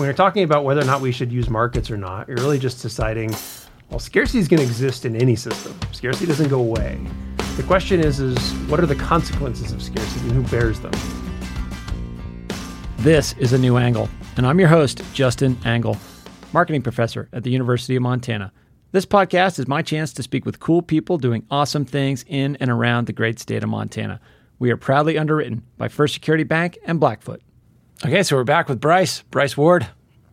when you're talking about whether or not we should use markets or not, you're really just deciding, well, scarcity is going to exist in any system. Scarcity doesn't go away. The question is, is what are the consequences of scarcity and who bears them? This is a new angle, and I'm your host, Justin Angle, marketing professor at the University of Montana. This podcast is my chance to speak with cool people doing awesome things in and around the great state of Montana. We are proudly underwritten by First Security Bank and Blackfoot. Okay, so we're back with Bryce. Bryce Ward,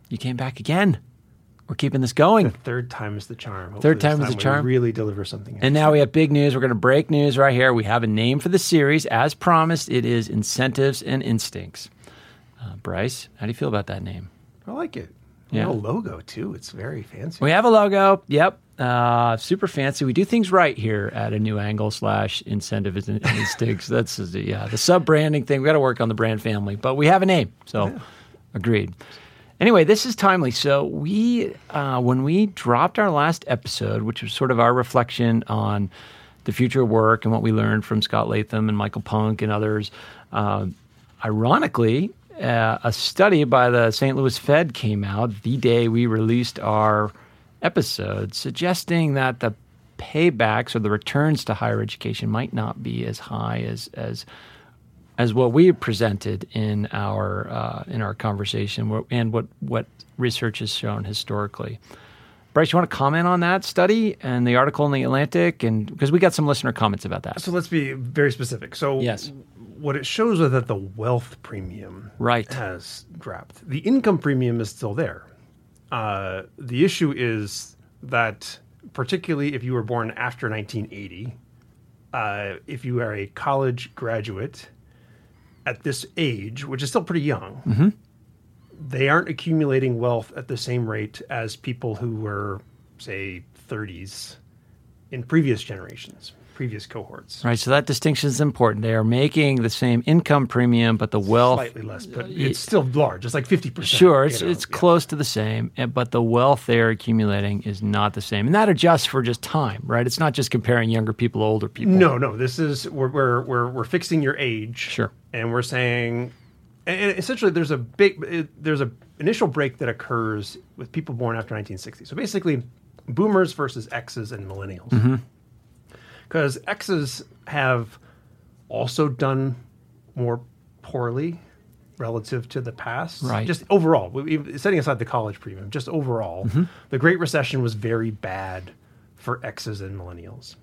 you came back again. We're keeping this going. Third time is the charm. Hopefully Third this time is the we charm. really deliver something. And now we have big news. We're going to break news right here. We have a name for the series. As promised, it is Incentives and Instincts. Uh, Bryce, how do you feel about that name? I like it. Yeah. have A logo too. It's very fancy. We have a logo. Yep. Uh, super fancy. We do things right here at a new angle slash incentive instincts. That's the, yeah, the sub branding thing. We got to work on the brand family, but we have a name. So agreed. Anyway, this is timely. So we, uh, when we dropped our last episode, which was sort of our reflection on the future of work and what we learned from Scott Latham and Michael Punk and others, uh, ironically, uh, a study by the St. Louis Fed came out the day we released our episode, suggesting that the paybacks or the returns to higher education might not be as high as as as what we presented in our uh, in our conversation and what what research has shown historically. Bryce, you want to comment on that study and the article in the Atlantic, and because we got some listener comments about that. So let's be very specific. So Yes. what it shows is that the wealth premium Right. has dropped. The income premium is still there. Uh, the issue is that, particularly if you were born after 1980, uh, if you are a college graduate at this age, which is still pretty young, they aren't accumulating wealth at the same rate as people who were, say, 30s in previous generations, previous cohorts. Right, so that distinction is important. They are making the same income premium, but the wealth Slightly less, but it's still large. It's like 50%. Sure, it's you know, it's yeah. close to the same, eh, but the wealth they're accumulating is not the same, and that adjusts for just time, right? It's not just comparing younger people to older people. No, no. This is we're we're we're, we're fixing your age. Sure. And we're saying, and and essentially, there's a big there's a initial break that occurs with people born after 1960. So basically, boomers versus X's and millennials. Mm-hmm. Because X's have also done more poorly relative to the past. Right. Just overall, setting aside the college premium, just overall, Mm-hmm. the Great Recession was very bad for X's and millennials.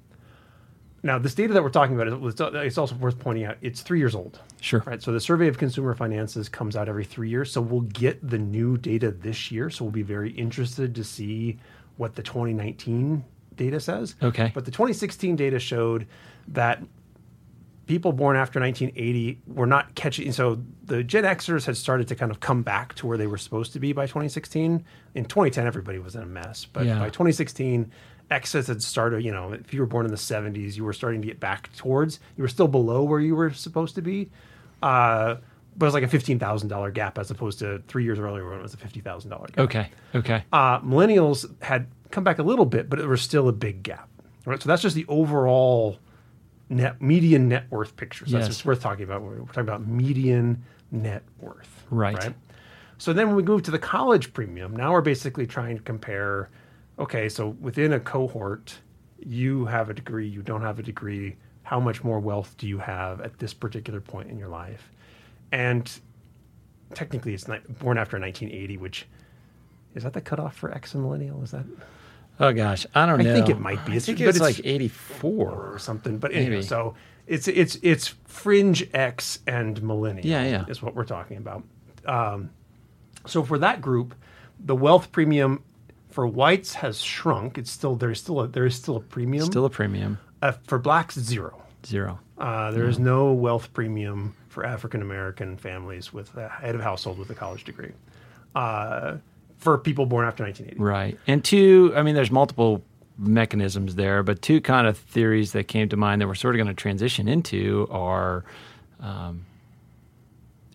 Now, this data that we're talking about, is- it's also worth pointing out, it's three years old. Sure. Right. So the Survey of Consumer Finances comes out every three years. So we'll get the new data this year. So we'll be very interested to see what the 2019 data says. Okay. But the 2016 data showed that people born after 1980 were not catching. So the Gen Xers had started to kind of come back to where they were supposed to be by 2016. In 2010, everybody was in a mess. But Yeah. by 2016, X's had started, you know, if you were born in the 70s, you were starting to get back towards, you were still below where you were supposed to be. Uh, but it was like a $15,000 gap as opposed to three years earlier when it was a $50,000 gap. Okay. Okay. Uh, millennials had come back a little bit, but it was still a big gap. Right. So that's just the overall net median net worth picture. So Yes. that's what's worth talking about. We're talking about median net worth. Right. So then when we move to the college premium, now we're basically trying to compare, okay, so within a cohort, you have a degree, you don't have a degree, how much more wealth do you have at this particular point in your life? And technically it's not born after 1980, which is that the cutoff for X and millennial? Is that Oh gosh, I don't know. I think it might be. I It's- think but it's, it's- like eighty-four. or something? But anyway, Maybe. so it's it's it's fringe X and millennial. Yeah, yeah. is what we're talking about. Um, so for that group, the wealth premium for whites has shrunk. It's still there's still a, there is still a premium. Still a premium. uh, for blacks zero. Zero. Uh, there is no wealth premium for African American families with a head of household with a college degree. Uh, for people born after 1980. Right. And two, I mean, there's multiple mechanisms there, but two kind of theories that came to mind that we're sort of going to transition into are um,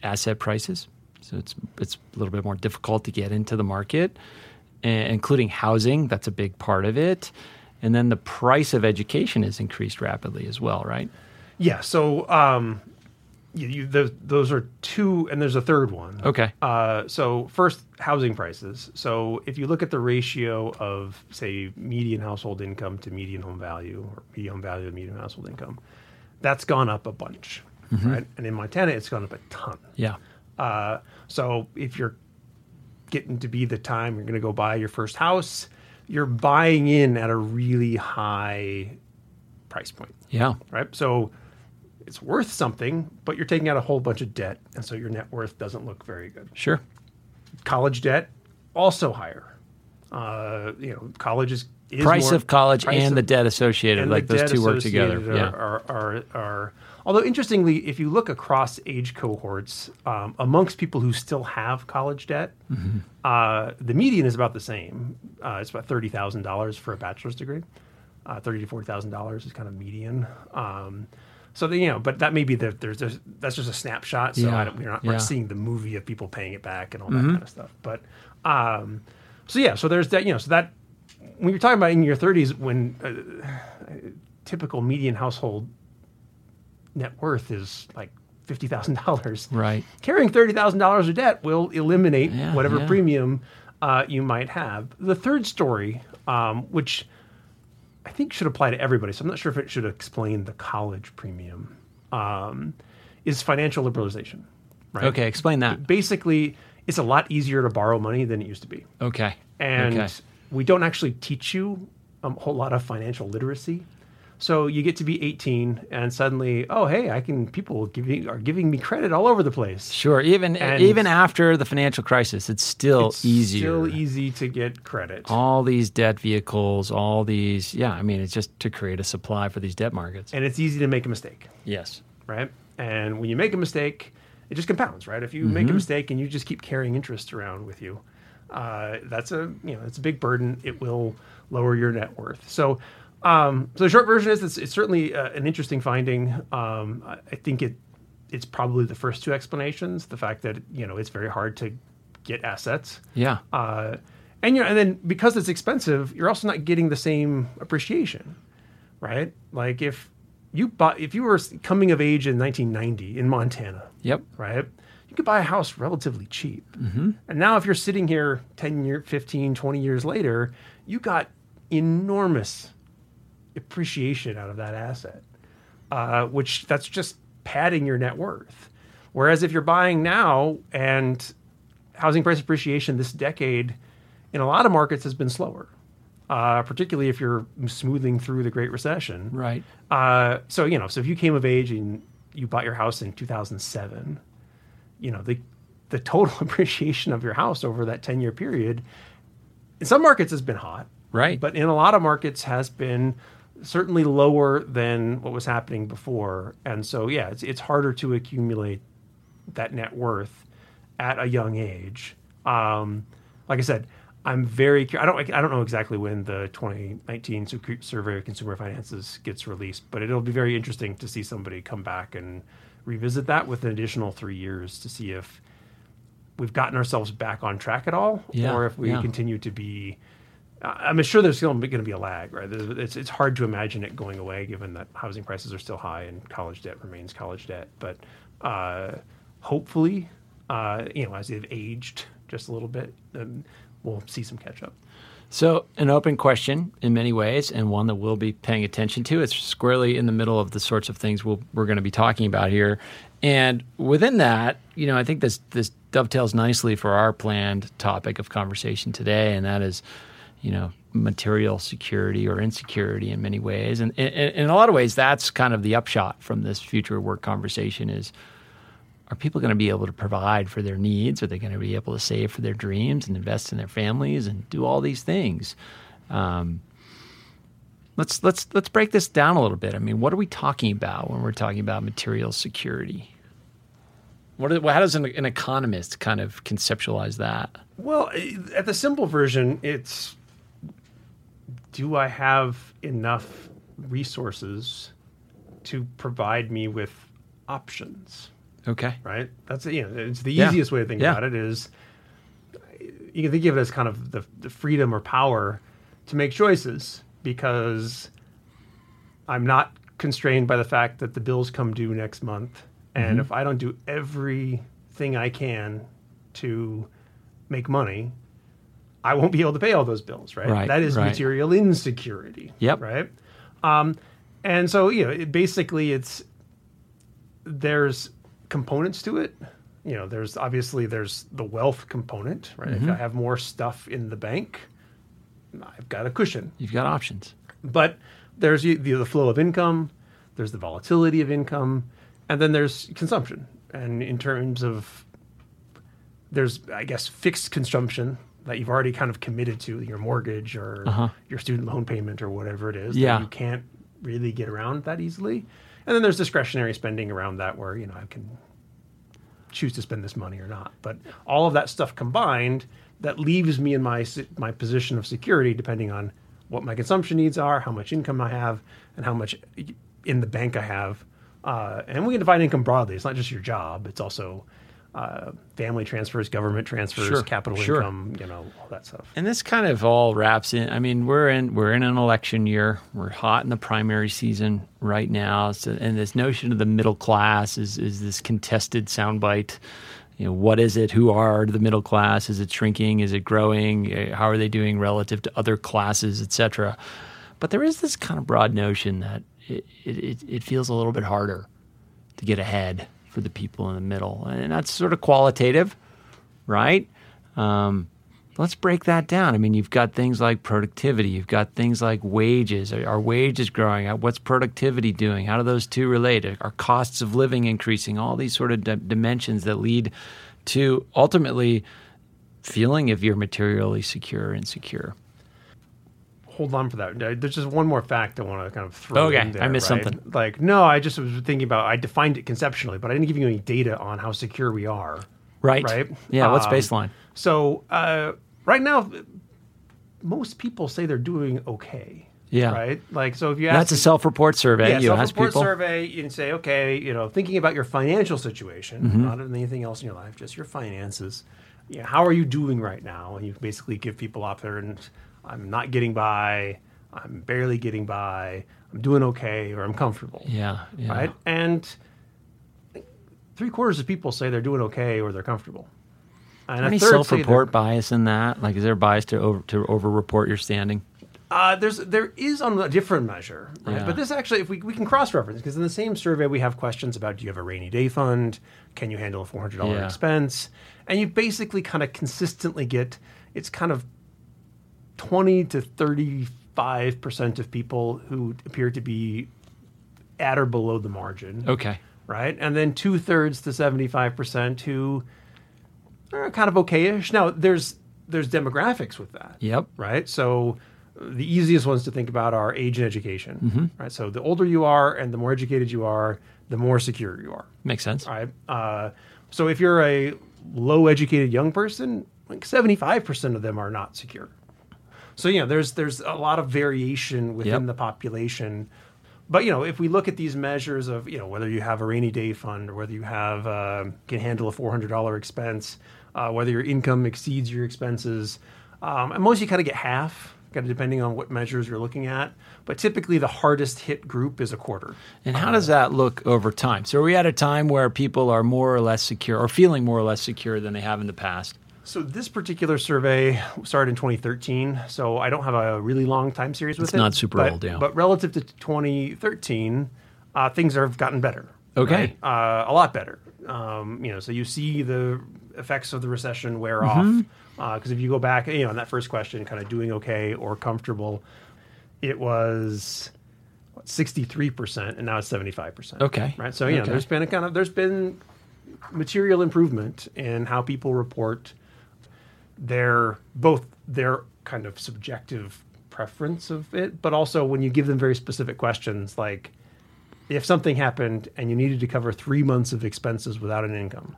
asset prices. So it's it's a little bit more difficult to get into the market, and including housing. That's a big part of it. And then the price of education has increased rapidly as well, right? Yeah. So um, you, you, the, those are two, and there's a third one. Okay. Uh, so first, housing prices. So if you look at the ratio of, say, median household income to median home value, or median home value to median household income, that's gone up a bunch, right? And in Montana, it's gone up a ton. Yeah. Uh, so if you're getting to be the time you're going to go buy your first house, you're buying in at a really high price point, Yeah. right? So it's worth something, but you're taking out a whole bunch of debt, and so your net worth doesn't look very good. Sure. College debt also higher. Uh, you know, college is, is Price more- of college price and of- the debt associated, like those two work together. associated Yeah. Are, are, are, are, although interestingly, if you look across age cohorts, um, amongst people who still have college debt, Mm-hmm. uh, the median is about the same. Uh, it's about thirty thousand dollars for a bachelor's degree. Uh, Thirty to forty thousand dollars is kind of median. Um, so you know, but that may be the there's, there's that's just a snapshot. So Yeah, I don't, we're not we're not seeing the movie of people paying it back and all that kind of stuff. But um, so yeah, so there's that. You know, so that when you're talking about in your 30s, when uh, typical median household net worth is like fifty thousand dollars, Right. carrying thirty thousand dollars of debt will eliminate Yeah, whatever yeah. premium uh, you might have. The third story, um, which I think should apply to everybody, so I'm not sure if it should explain the college premium, um, is financial liberalization. Right. Okay. Explain that. Basically, it's a lot easier to borrow money than it used to be Okay. and okay. we don't actually teach you a whole lot of financial literacy. So you get to be 18, and suddenly, oh hey, I can. People giving are giving me credit all over the place. Sure. Even And- even after the financial crisis, it's still It's easier. Still easy to get credit. all these debt vehicles, all these. Yeah. I mean, it's just to create a supply for these debt markets. and it's easy to make a mistake, Yes. right? And when you make a mistake, it just compounds, right? If you make a mistake and you just keep carrying interest around with you, uh, that's a you know it's a big burden. It will lower your net worth. So, um, so the short version is it's, it's certainly uh, an interesting finding. Um, I, I think it it's probably the first two explanations. The fact that you know it's very hard to get assets. Yeah. Uh, and you know, and then because it's expensive, you're also not getting the same appreciation, right? Like if you bought, if you were coming of age in 1990 in Montana, Yep. right? You could buy a house relatively cheap. Mm-hmm. And now if you're sitting here 10 year, 15, 20 years later, you got enormous appreciation out of that asset, uh, which that's just padding your net worth. Whereas if you're buying now and housing price appreciation this decade in a lot of markets has been slower, uh, particularly if you're smoothing through the Great Recession. Right. Uh, so you know, so if you came of age and you bought your house in 2007, you know the the total appreciation of your house over that 10 year period, in some markets has been hot, Right. But in a lot of markets has been certainly lower than what was happening before, and so yeah, it's it's harder to accumulate that net worth at a young age. Um, like I said, I'm very cur- I don't I don't know exactly when the 2019 Su- Survey of Consumer Finances gets released, but it'll be very interesting to see somebody come back and revisit that with an additional three years to see if we've gotten ourselves back on track at all, Yeah, or if we yeah. continue to be. I'm sure there's still going to be a lag, right? It's it's hard to imagine it going away, given that housing prices are still high and college debt remains college debt. But uh, hopefully, uh, you know, as they've aged just a little bit, then we'll see some catch up. So, an open question in many ways, and one that we'll be paying attention to. It's squarely in the middle of the sorts of things we'll, we're going to be talking about here. And within that, you know, I think this this dovetails nicely for our planned topic of conversation today, and that is, you know, material security or insecurity in many ways. And in, in a lot of ways, that's kind of the upshot from this future work conversation is are people going to be able to provide for their needs? Are they going to be able to save for their dreams and invest in their families and do all these things? Um, let's let's let's break this down a little bit. I mean, what are we talking about when we're talking about material security? What are, how does an, an economist kind of conceptualize that? Well, at the simple version, it's do I have enough resources to provide me with options? Okay. right? That's you know, it's the Yeah. easiest way to think Yeah. about it is you can think of it as kind of the, the freedom or power to make choices because I'm not constrained by the fact that the bills come due next month And Mm-hmm. if I don't do everything I can to make money, I won't be able to pay all those bills, right? Right, that is right. material insecurity. Yep. Right. Um, and so, you know, it basically it's there's components to it. You know, there's obviously there's the wealth component, right? Mm-hmm. If I have more stuff in the bank, I've got a cushion. You've got options. But there's the, the flow of income, there's the volatility of income, and then there's consumption. And in terms of there's I guess fixed consumption that you've already kind of committed to your mortgage or your student loan payment or whatever it is Uh-huh. Yeah. that you can't really get around that easily. And then there's discretionary spending around that where, you know, I can choose to spend this money or not. But all of that stuff combined that leaves me in my my position of security depending on what my consumption needs are, how much income I have, and how much in the bank I have. Uh, and we can define income broadly. It's not just your job. It's also uh, family transfers, government transfers, Sure, capital sure. income, you know, all that stuff. And this kind of all wraps in. I mean, we're in we're in an election year. We're hot in the primary season right now. So, and this notion of the middle class is is this contested soundbite. You know, what is it? Who are the middle class? Is it shrinking? Is it growing? Uh, How are they doing relative to other classes, et cetera? But there is this kind of broad notion that it, it- it feels a little bit harder to get ahead for the people in the middle, and that's sort of qualitative, right? Um, let's break that down. I mean, you've got things like productivity, you've got things like wages. Are, are wages growing? What's productivity doing? How do those two relate? Are costs of living increasing? All these sort of di- dimensions that lead to ultimately feeling if you're materially secure or insecure. Hold on for that. There's just one more fact I want to kind of throw Okay, in there. I missed right? something. Like, no, I just was thinking about, I defined it conceptually, but I didn't give you any data on how secure we are. Right. Right? Yeah. What's Um, baseline? So, uh, right now, most people say they're doing okay. Yeah. Right? Like, so if you ask. That's a self-report survey. yeah, you ask self-report people. survey, you can say, okay, you know, thinking about your financial situation, Mm-hmm. not anything else in your life, just your finances. Yeah, how are you doing right now? And you basically give people up there, and I'm not getting by, I'm barely getting by, I'm doing okay, or I'm comfortable. Yeah. Yeah. Right? And three quarters of people say they're doing okay or they're comfortable. And Any self-report bias in that? Like, is there a bias to over to over-report your standing? Uh, there's there is on a different measure, right? Yeah. But this actually, if we, we can cross reference, because in the same survey we have questions about do you have a rainy day fund? Can you handle a four hundred dollar Yeah. expense? And you basically kind of consistently get it's kind of twenty to thirty five percent of people who appear to be at or below the margin, Okay. right? And then two thirds to seventy five percent who are kind of okayish. Now there's there's demographics with that Yep. right? So the easiest ones to think about are age and education, Mm-hmm. right? So the older you are and the more educated you are, the more secure you are, Makes sense. all right? Uh, so if you're a low educated young person, like 75% of them are not secure. So you know, there's there's a lot of variation within Yep. the population. But you know, if we look at these measures of you know whether you have a rainy day fund or whether you have uh, can handle a four hundred dollar expense, uh, whether your income exceeds your expenses, um, and most you kind of get half, kind of depending on what measures you're looking at. But typically, the hardest hit group is a quarter. And how does that look over time? So are we at a time where people are more or less secure or feeling more or less secure than they have in the past? So this particular survey started in 2013. So I don't have a really long time series with It's it. not super but, old, yeah. But relative to 2013, uh, things have gotten better. Okay. right? Uh, a lot better. Um, you know, so you see the effects of the recession wear Mm-hmm. off. Because if you go back, you know, in that first question, kind of doing okay or comfortable, it was 63%, and now it's 75%. Okay. Right. So, know, Okay. there's been a kind of, there's been material improvement in how people report their both their kind of subjective preference of it, but also when you give them very specific questions like if something happened and you needed to cover three months of expenses without an income,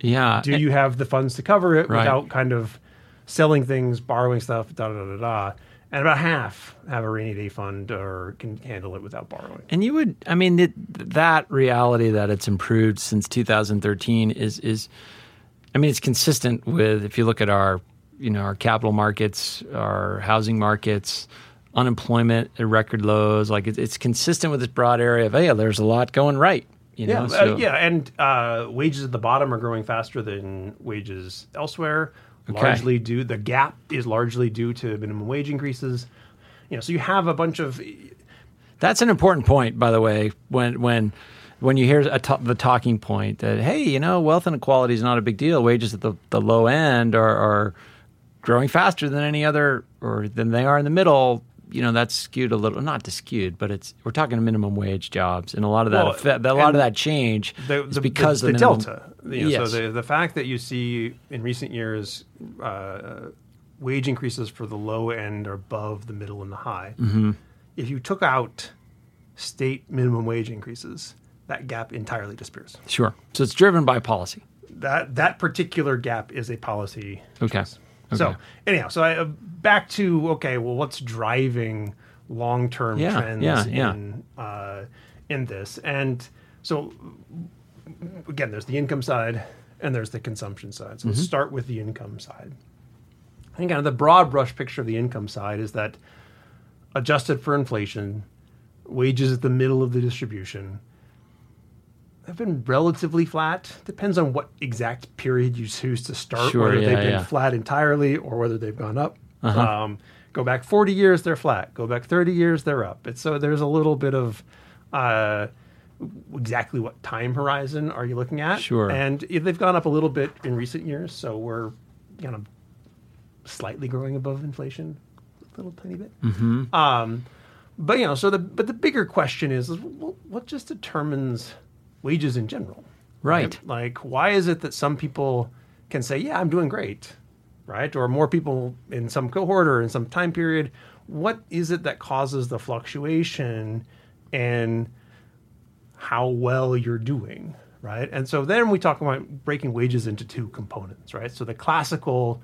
Yeah. do you have the funds to cover it Right. without kind of selling things, borrowing stuff, da da da da? And about half have a rainy day fund or can handle it without borrowing. And you would, I mean, it, that reality that it's improved since 2013 is is, I mean, it's consistent with if you look at our, you know, our capital markets, our housing markets, unemployment at record lows. Like it's, it's consistent with this broad area of, hey, there's a lot going right. You Yeah, know, uh, yeah, and uh, wages at the bottom are growing faster than wages elsewhere. Okay. Largely due, the gap is largely due to minimum wage increases. You know, so you have a bunch of That's an important point, by the way. When when when you hear a the talking point that hey, you know, wealth inequality is not a big deal. Wages at the, the low end are, are growing faster than any other, or than they are in the middle. You know, that's skewed a little. Not to skewed, but it's we're talking minimum wage jobs, and a lot of that Well, effect, a lot of that change the, is the, because the, the, the delta. You know, Yes. So the the fact that you see in recent years uh, wage increases for the low end are above the middle and the high. Mm-hmm. If you took out state minimum wage increases, that gap entirely disappears. Sure. So it's driven by policy. That that particular gap is a policy. Okay. So anyhow, so I, uh, back to okay, well, what's driving long term Yeah, trends yeah, yeah. in uh, in this? And so again, there's the income side and there's the consumption side. So Mm-hmm. let's start with the income side. I think kind of the broad brush picture of the income side is that adjusted for inflation, wages at the middle of the distribution have been relatively flat. Depends on what exact period you choose to start, Sure, whether yeah, they've been yeah. flat entirely or whether they've gone up. Uh-huh. Um, go back 40 years, they're flat. Go back 30 years, they're up. It's, so there's a little bit of uh, exactly what time horizon are you looking at? Sure. And they've gone up a little bit in recent years, so we're kind of slightly growing above inflation, a little tiny bit. Mm-hmm. Um, but you know, so the but the bigger question is, is wh- what just determines wages in general? Right. Like, why is it that some people can say, "Yeah, I'm doing great," right? Or more people in some cohort or in some time period. What is it that causes the fluctuation, and how well you're doing, right? And so then we talk about breaking wages into two components, right? So the classical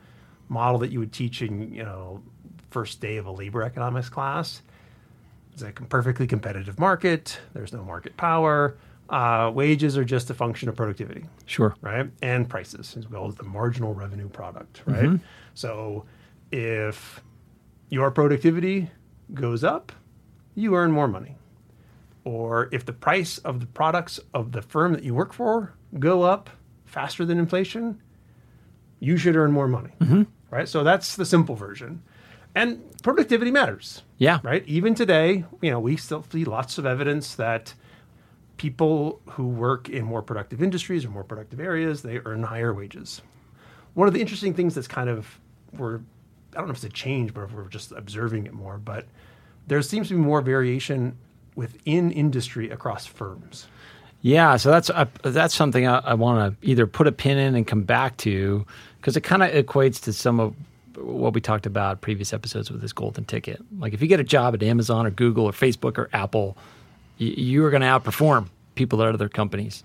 model that you would teach in, you know, first day of a labor economics class is a perfectly competitive market. There's no market power. Uh, wages are just a function of productivity Sure. right? And prices as well as the marginal revenue product, right? So if your productivity goes up, you earn more money. Or if the price of the products of the firm that you work for go up faster than inflation, you should earn more money, right? So that's the simple version. And productivity matters Yeah. right? Even today, you know, we still see lots of evidence that people who work in more productive industries or more productive areas, they earn higher wages. One of the interesting things that's kind of we're I don't know if it's a change, but we're just observing it more, but there seems to be more variation within industry across firms. Yeah, so that's that's something I, I want to either put a pin in and come back to because it kind of equates to some of what we talked about previous episodes with this golden ticket. Like if you get a job at Amazon or Google or Facebook or Apple, you are going to outperform people at other companies.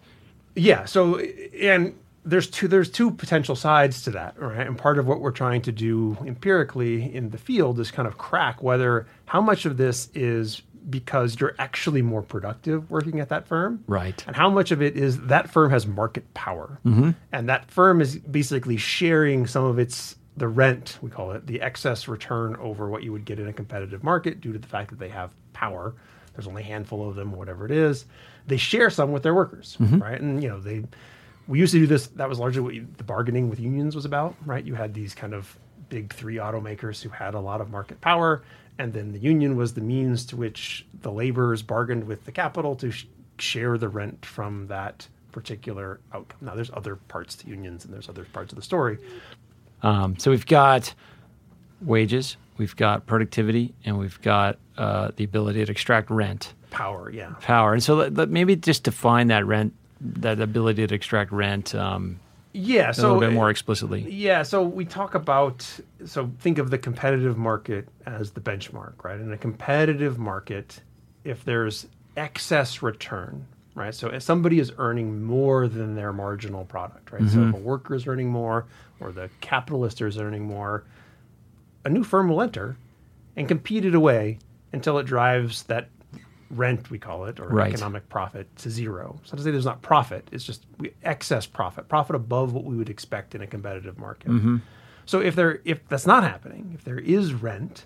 Yeah. So, and there's two there's two potential sides to that, right? And part of what we're trying to do empirically in the field is kind of crack whether how much of this is because you're actually more productive working at that firm, Right. And how much of it is that firm has market power, mm-hmm. and that firm is basically sharing some of its the rent we call it the excess return over what you would get in a competitive market due to the fact that they have power. There's only a handful of them, whatever it is. They share some with their workers, right? And you know they we used to do this. That was largely what you, the bargaining with unions was about, right? You had these kind of big three automakers who had a lot of market power, and then the union was the means to which the laborers bargained with the capital to sh- share the rent from that particular outcome. Now, there's other parts to unions, and there's other parts of the story. Um, so we've got wages, we've got productivity, and we've got uh, the ability to extract rent Power, yeah. power. And so let, let- maybe just define that rent, that ability to extract rent um, Yeah, a little bit more explicitly. Yeah, so we talk about so think of the competitive market as the benchmark, right? In a competitive market, if there's excess return, right? So if somebody is earning more than their marginal product, right? So if a worker is earning more or the capitalist is earning more, a new firm will enter and compete it away until it drives that rent we call it or Right. economic profit to zero. So to say there's not profit, it's just excess profit, profit above what we would expect in a competitive market. Mm-hmm. So if there if that's not happening, if there is rent,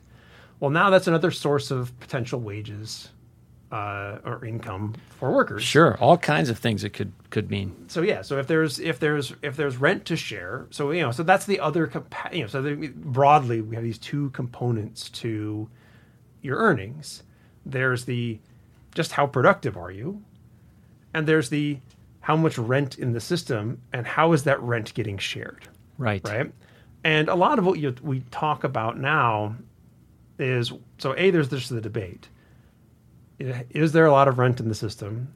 well now that's another source of potential wages uh, or income for workers. Sure, all kinds of things it could could mean. So yeah, so if there's if there's if there's rent to share, so you know, so that's the other compa- you know, so the, broadly we have these two components to your earnings. There's the just how productive are you, and there's the how much rent in the system and how is that rent getting shared, Right. right? And a lot of what you, we talk about now is so a there's just the debate. Is there a lot of rent in the system?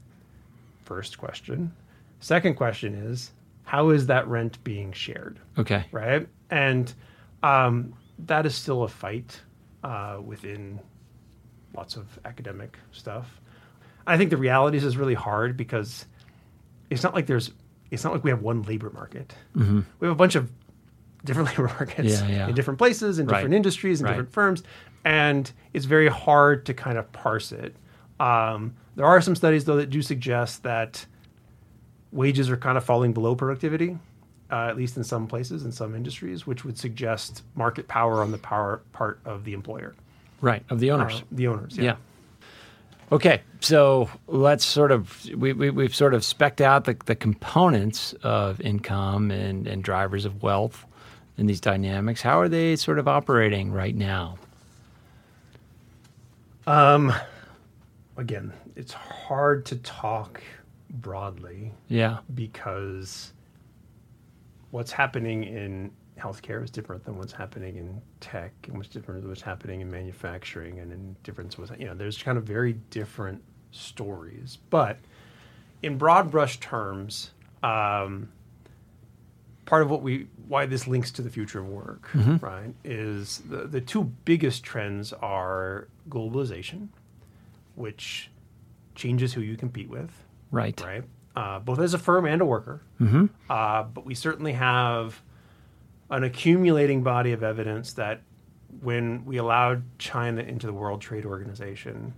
First question. Second question is how is that rent being shared? Okay. right? And um, that is still a fight uh, within lots of academic stuff. I think the realities is really hard because it's not like there's it's not like we have one labor market. We have a bunch of different labor markets Mm-hmm. Yeah, yeah. in different places, in Right. different industries, in Right. different firms, and it's very hard to kind of parse it. Um, there are some studies though that do suggest that wages are kind of falling below productivity, uh, at least in some places, in some industries, which would suggest market power on the power part of the employer, Right. Of the owners. uh, the owners. yeah. Okay, so let's sort of we, we we've sort of specked out the, the components of income and, and drivers of wealth in these dynamics. How are they sort of operating right now? Again, it's hard to talk broadly Yeah. because what's happening in healthcare is different than what's happening in tech and what's different than what's happening in manufacturing and in difference was you know there's kind of very different stories. But in broad brush terms um, part of what we why this links to the future of work right is the, the two biggest trends are globalization which changes who you compete with Right. right? Uh, both as a firm and a worker. Uh, but we certainly have an accumulating body of evidence that when we allowed China into the World Trade Organization,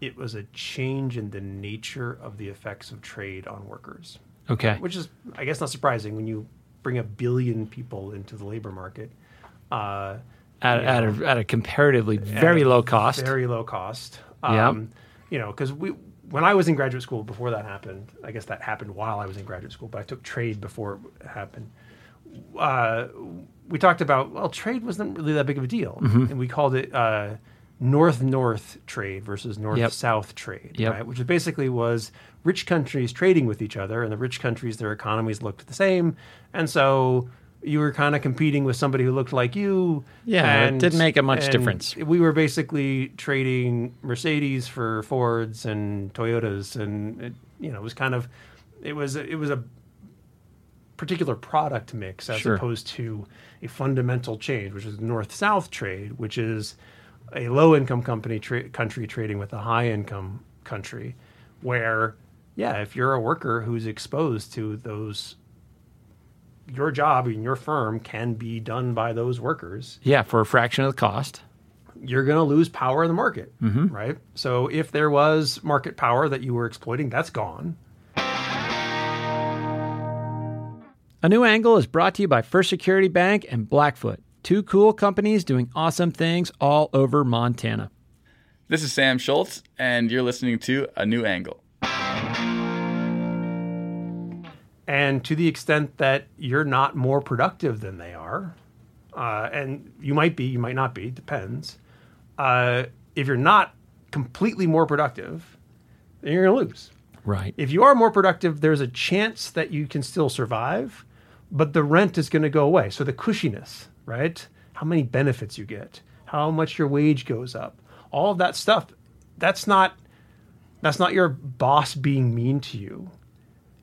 it was a change in the nature of the effects of trade on workers, Okay. which is, I guess, not surprising when you bring a billion people into the labor market. Uh, At, at, know, a, at a comparatively at very low cost. Very low cost. Yeah. Um, You know, because we when I was in graduate school before that happened, I guess that happened while I was in graduate school, but I took trade before it happened. Uh, we talked about well, trade wasn't really that big of a deal, Mm-hmm. and we called it uh, north-north trade versus north-south trade, Yep. right? Which basically was rich countries trading with each other, and the rich countries their economies looked the same, and so you were kind of competing with somebody who looked like you. Yeah, it didn't make a much difference. We were basically trading Mercedes for Fords and Toyotas, and it, you know, it was kind of, it was it was a particular product mix as Sure. opposed to a fundamental change, which is north-south trade, which is a low-income company tra- country trading with a high-income country, where yeah, if you're a worker who's exposed to those your job in your firm can be done by those workers, Yeah, for a fraction of the cost. you're going to lose power in the market, mm-hmm. right? So if there was market power that you were exploiting, that's gone. A new angle is brought to you by First Security Bank and Blackfoot, two cool companies doing awesome things all over Montana. This is Sam Schultz, and you're listening to A New Angle. And to the extent that you're not more productive than they are, uh, and you might be, you might not be, depends. Uh, if you're not completely more productive, then you're going to lose. Right. If you are more productive, there's a chance that you can still survive, but the rent is going to go away. So the cushiness, right? How many benefits you get, how much your wage goes up, all of that stuff. That's not that's not your boss being mean to you.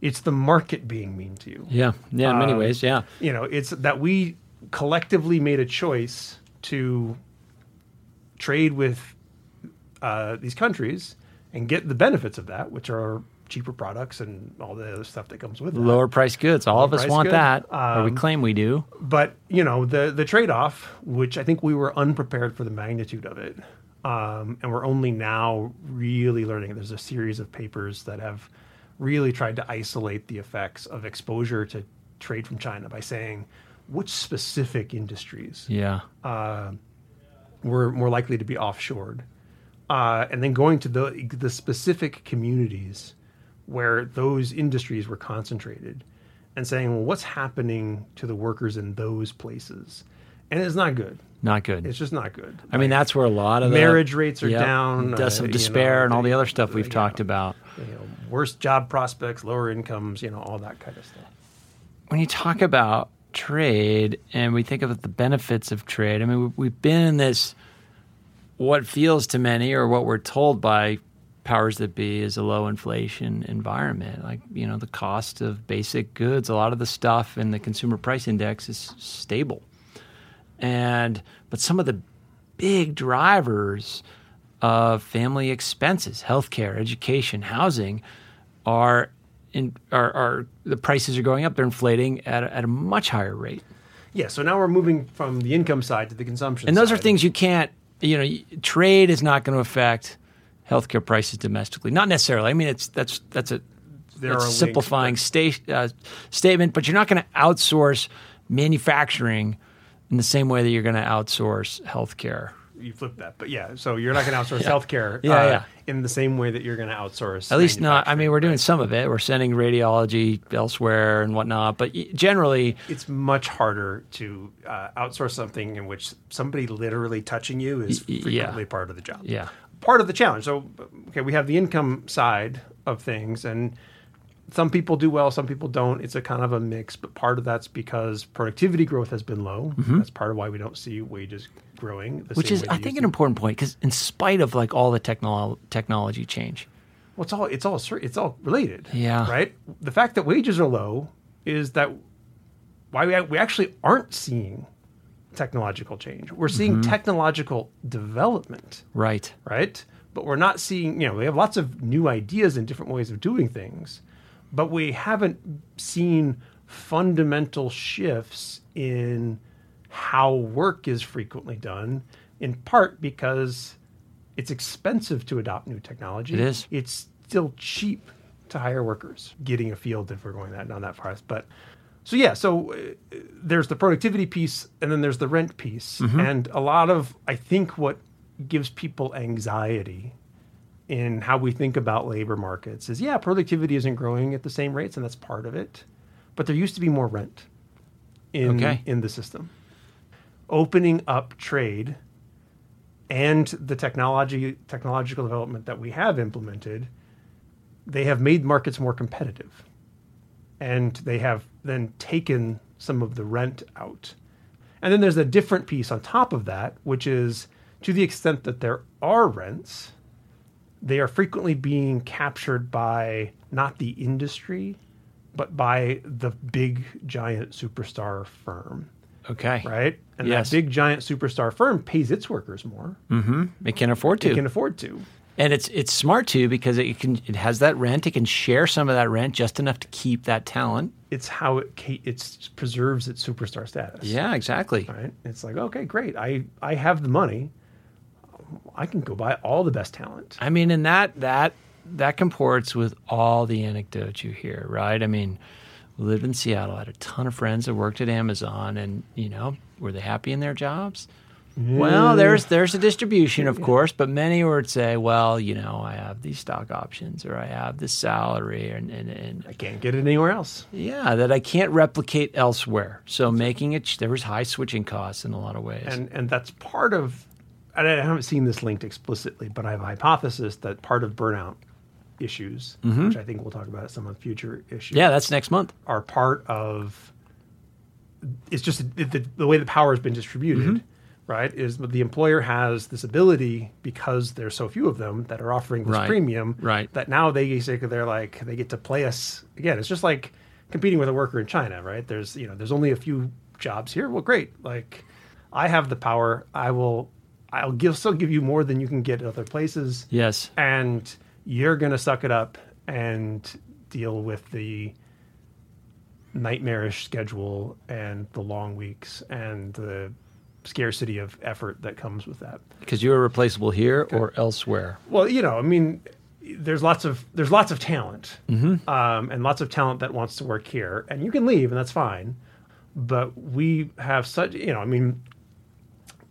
It's the market being mean to you. Yeah. Yeah, in many Um, ways. Yeah. You know, it's that we collectively made a choice to trade with uh, these countries and get the benefits of that, which are cheaper products and all the other stuff that comes with it. Lower price goods. All of us want that, or we Um, claim we do. but you know the the trade off, which I think we were unprepared for the magnitude of it, um, and we're only now really learning. There's a series of papers that have really tried to isolate the effects of exposure to trade from China by saying which specific industries Yeah. were more likely to be offshored. uh, and then going to the the specific communities where those industries were concentrated, and saying, well, what's happening to the workers in those places? And it's not good. Not good. It's just not good. I mean, that's where a lot of the marriage rates are Yep. down, deaths uh, of you despair, know, and all the the- other stuff we've yeah. talked about. You know, worse job prospects, lower incomes, you know, all that kind of stuff. when you talk about trade and we think of the benefits of trade, I mean, we- we've been in this, what feels to many or what we're told by powers that be is a low inflation environment. Like, you know, the cost of basic goods, a lot of the stuff in the consumer price index is stable. And, but some of the big drivers of family expenses, healthcare, education, housing, are in are, are the prices are going up. They're inflating at a, at a much higher rate, Yeah, so now we're moving from the income side to the consumption and those are things you can't. You know, trade is not going to affect healthcare prices domestically. Not necessarily. I mean, it's that's that's a There that's are a simplifying sta- uh, statement, but you're not going to outsource manufacturing in the same way that you're going to outsource healthcare. You flip that, but yeah, so you're not going to outsource healthcare Yeah, uh, yeah. in the same way that you're going to outsource. At least not. I mean, we're doing some of it. We're sending radiology elsewhere and whatnot, but generally, It's much harder to uh, outsource something in which somebody literally touching you is frequently yeah. part of the job. yeah. part of the challenge. So, okay, we have the income side of things, and some people do well, some people don't. It's a kind of a mix, but part of that's because productivity growth has been low. That's part of why we don't see wages growing. The Mm-hmm. which is I think an important point because in spite of like all the technol- technology change, Well, it's all it's all it's all related. Yeah. Right. The fact that wages are low is that why we we actually aren't seeing technological change. We're seeing Mm-hmm. technological development. right? right? But we're not seeing, you know, we have lots of new ideas and different ways of doing things, but we haven't seen fundamental shifts in how work is frequently done, in part because it's expensive to adopt new technology. It is. It's still cheap to hire workers. Getting a field if we're going that down that far, but so yeah, so uh, there's the productivity piece, and then there's the rent piece, and a lot of I think what gives people anxiety in how we think about labor markets is yeah, productivity isn't growing at the same rates, and that's part of it, but there used to be more rent in Okay. in the system. Opening up trade and the technology technological development that we have implemented, they have made markets more competitive and they have then taken some of the rent out. And then there's a different piece on top of that, which is to the extent that there are rents, they are frequently being captured by not the industry, but by the big giant superstar firm, Okay, right? And Yes. that big giant superstar firm pays its workers more. Mm-hmm. it can afford to, It can afford to. and it's it's smart too because it can it has that rent. It can share some of that rent just enough to keep that talent. It's how it it's preserves its superstar status. Yeah, exactly. right? It's like, okay, great. I I have the money. I can go buy all the best talent. I mean, and that that that comports with all the anecdotes you hear, right? I mean, lived in Seattle, had a ton of friends that worked at Amazon, and you know, were they happy in their jobs? Well, there's there's a distribution, of course, but many would say, well, you know, I have these stock options, or I have this salary, and and, and I can't get it anywhere else. yeah, that I can't replicate elsewhere. So making it, there was high switching costs in a lot of ways. And and that's part of. I haven't seen this linked explicitly, but I have a hypothesis that part of burnout issues, which I think we'll talk about at some of the future issues, Mm-hmm. yeah, that's next month. are part of. It's just the, the, the way the power has been distributed, Mm-hmm. right? Is the employer has this ability because there's so few of them that are offering this Right. premium, Right. That now they basically they're like they get to play us again. It's just like competing with a worker in China, right? There's you know there's only a few jobs here. Well, great. Like I have the power. I will. I'll give still give you more than you can get at other places Yes. and you're going to suck it up and deal with the nightmarish schedule and the long weeks and the scarcity of effort that comes with that. Because you are replaceable here or elsewhere. Well, you know, I mean, there's lots of there's lots of talent, um, and lots of talent that wants to work here, and you can leave, and that's fine. But we have such, you know, I mean,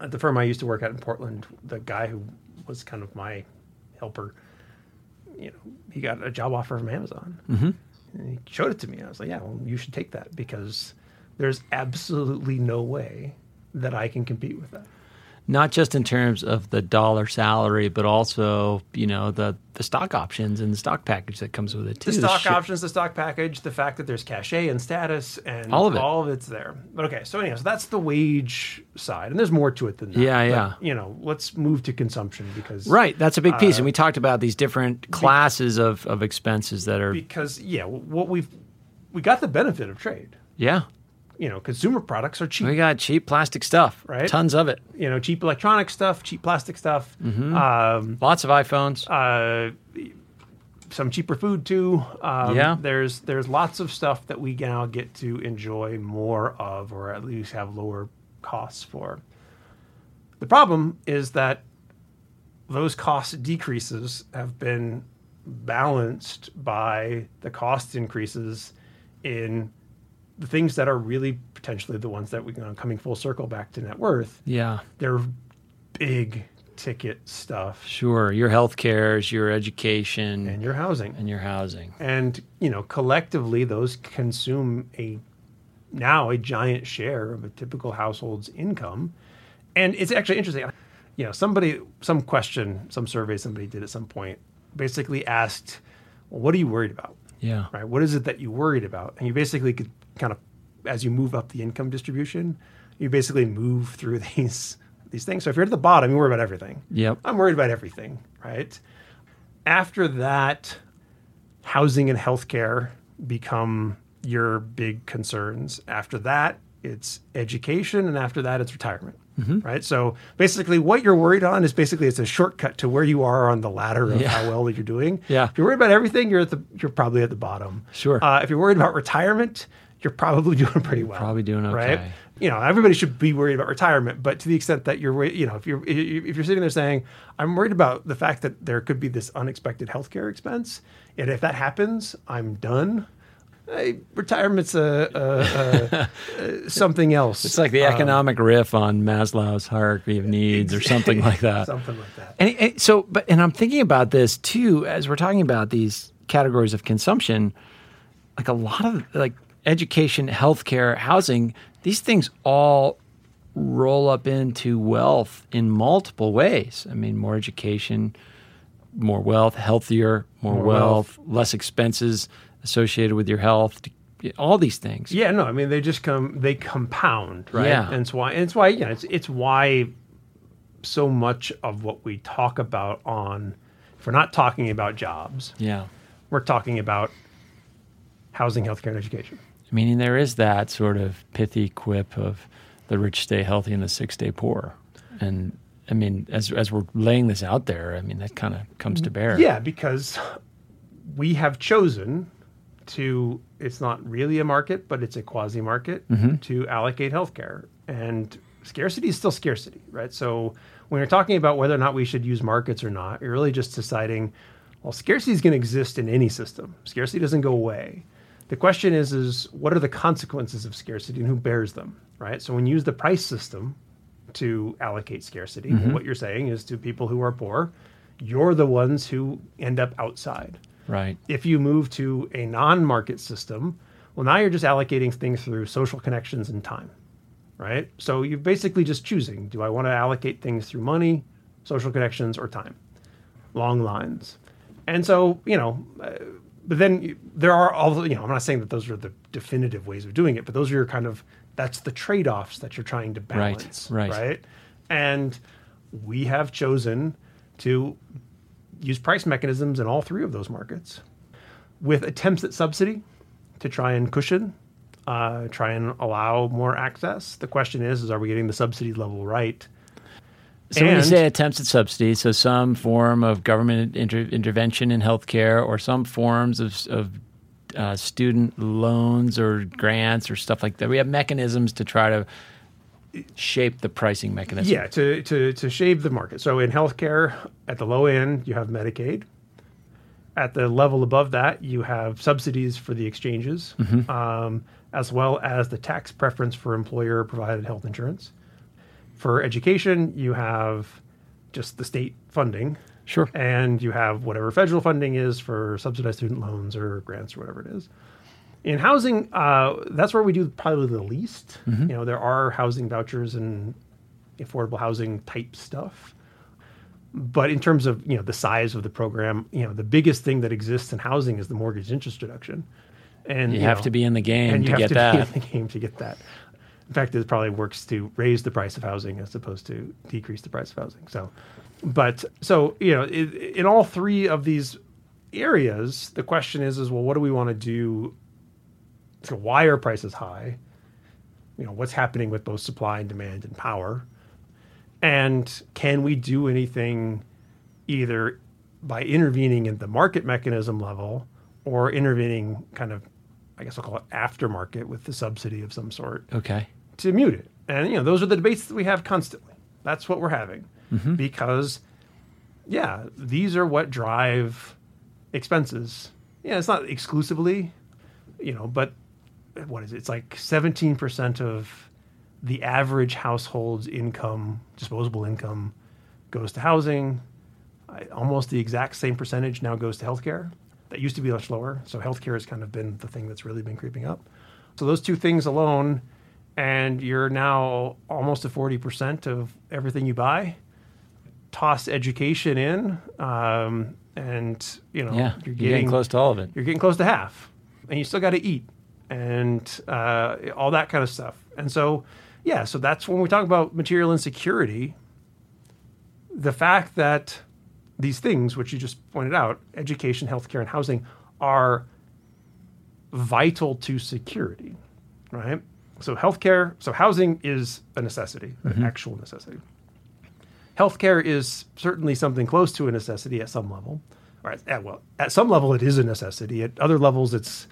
at the firm I used to work at in Portland, the guy who was kind of my helper. You know, he got a job offer from Amazon. Mm-hmm. And he showed it to me. I was like, yeah, well, you should take that because there's absolutely no way that I can compete with that. Not just in terms of the dollar salary, but also you know the the stock options and the stock package that comes with it too. The stock shit- options, the stock package, the fact that there's cachet and status, and All of it. all of it's there. But okay, so anyway, so that's the wage side, and there's more to it than that. Yeah, But, yeah. You know, let's move to consumption because Right, that's a big piece, Uh, and we talked about these different classes of, of expenses that are because yeah, what we've we got the benefit of trade. yeah. You know, consumer products are cheap. We got cheap plastic stuff, Right. Tons of it. you know, cheap electronic stuff, cheap plastic stuff, Mm-hmm. um, Lots of iPhones. uh, some cheaper food too. Um, Yeah. there's there's lots of stuff that we now get to enjoy more of, or at least have lower costs for. The problem is that those cost decreases have been balanced by the cost increases in the things that are really potentially the ones that we you know, coming full circle back to net worth. yeah, They're big ticket stuff sure. Your health cares, your education, and your housing. and your housing. and you know collectively those consume a now a giant share of a typical household's income and it's actually interesting you know somebody some question some survey somebody did at some point basically asked well, what are you worried about Yeah, right what is it that you worried about and you basically could kind of as you move up the income distribution you basically move through these these things so if you're at the bottom you worry about everything Yep. i'm worried about everything right after that housing and healthcare become your big concerns after that it's education and after that it's retirement Mm-hmm. right so basically what you're worried on is basically it's a shortcut to where you are on the ladder of Yeah. how well that you're doing Yeah. if you're worried about everything you're at the you're probably at the bottom Sure. uh, if you're worried about retirement you're probably doing pretty well probably doing right okay. you know everybody should be worried about retirement but to the extent that you're you know if you're if you're sitting there saying i'm worried about the fact that there could be this unexpected healthcare expense and if that happens i'm done hey, retirement's a, a, a, a something else It's like the Um, economic riff on Maslow's hierarchy of needs, or something like that. something like that And, and so, but and I'm thinking about this too as we're talking about these categories of consumption. Like a lot of like education, healthcare, housing, these things all roll up into wealth in multiple ways. I mean, more education, more wealth, healthier, more, More wealth, less expenses associated with your health, all these things. Yeah, no, I mean they just come they compound, right? Yeah. And it's why and it's why you know it's it's why so much of what we talk about on if we're not talking about jobs, Yeah. we're talking about housing, healthcare, and education. Meaning there is that sort of pithy quip of the rich stay healthy and the sick stay poor. And I mean, as as we're laying this out there, I mean that kind of comes to mm-hmm. bear. Yeah, because we have chosen to it's not really a market, but it's a quasi market mm-hmm. to allocate healthcare. And scarcity is still scarcity, right? So when you're talking about whether or not we should use markets or not, you're really just deciding, well, scarcity is going to exist in any system. Scarcity doesn't go away. The question is, is what are the consequences of scarcity and who bears them, right? So when you use the price system to allocate scarcity, what you're saying is to people who are poor, you're the ones who end up outside. Right. If you move to a non-market system, well, now you're just allocating things through social connections and time, right? So you're basically just choosing: do I want to allocate things through money, social connections, or time? Long lines, and so you know. Uh, but then there are all the, you know. I'm not saying that those are the definitive ways of doing it, but those are your kind of that's the trade-offs that you're trying to balance, right. right? And we have chosen to use price mechanisms in all three of those markets with attempts at subsidy to try and cushion, uh, try and allow more access. The question is, is are we getting the subsidy level right? So when you say attempts at subsidy, so some form of government inter- intervention in healthcare, or some forms of, of uh, student loans or grants or stuff like that. We have mechanisms to try to shape the pricing mechanism. Yeah, to, to, to shave the market. So in healthcare, at the low end, you have Medicaid. At the level above that, you have subsidies for the exchanges, um, as well as the tax preference for employer provided health insurance. For education, you have just the state funding, Sure. and you have whatever federal funding is for subsidized student loans or grants or whatever it is. In housing, uh, that's where we do probably the least. You know, there are housing vouchers and affordable housing type stuff. But in terms of you know the size of the program, you know the biggest thing that exists in housing is the mortgage interest deduction, and You have know, to be in the game to you have get to that. be in the game to get that. In fact, it probably works to raise the price of housing as opposed to decrease the price of housing. So, but so you know, in, in all three of these areas, the question is, is well, what do we want to do? So, why are prices high? You know, what's happening with both supply and demand and power? And can we do anything either by intervening at the market mechanism level or intervening kind of, I guess I'll call it aftermarket with the subsidy of some sort Okay. To mute it? And, you know, those are the debates that we have constantly. That's what we're having mm-hmm. because, yeah, these are what drive expenses. Yeah, it's not exclusively, you know, but what is it? It's like 17% of the average household's income, disposable income, goes to housing. I, almost the exact same percentage now goes to healthcare. That used to be much lower. So healthcare has kind of been the thing that's really been creeping up. So those two things alone, and you're now almost to 40% of everything you buy. Toss education in, um, and you know Yeah. you're You're getting close to all of it. you're getting close to half and you still got to eat and uh, all that kind of stuff and so yeah so that's when we talk about material insecurity the fact that these things which you just pointed out education healthcare and housing are vital to security right so healthcare so housing is a necessity an mm-hmm. actual necessity healthcare is certainly something close to a necessity at some level. Or at, at- well, at some level, it is a necessity. At other levels, it's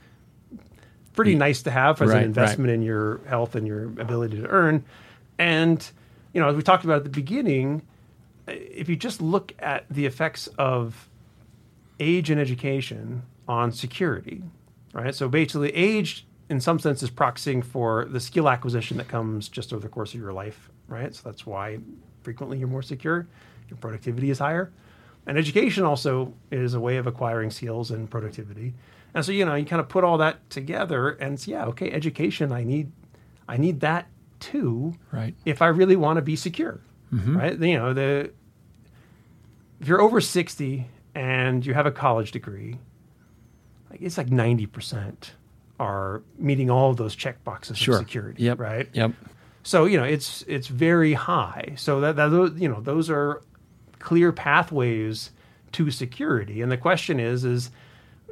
pretty nice to have as Right, an right. investment in your health and your ability to earn. And you know, as we talked about at the beginning, if you just look at the effects of age and education on security, right? So basically, age, in some sense, is proxying for the skill acquisition that comes just over the course of your life, right? So that's why frequently you're more secure, your productivity is higher. And education also is a way of acquiring skills and productivity. And so, you know, you kind of put all that together and it's, yeah, okay, education, I need, I need that too Right. if I really want to be secure, mm-hmm. right? You know, the if you're over sixty and you have a college degree, like it's like ninety percent are meeting all of those check boxes Sure. of security, Yep. right? Yep. So you know, it's it's very high. So that, that those you know those are clear pathways to security. And the question is is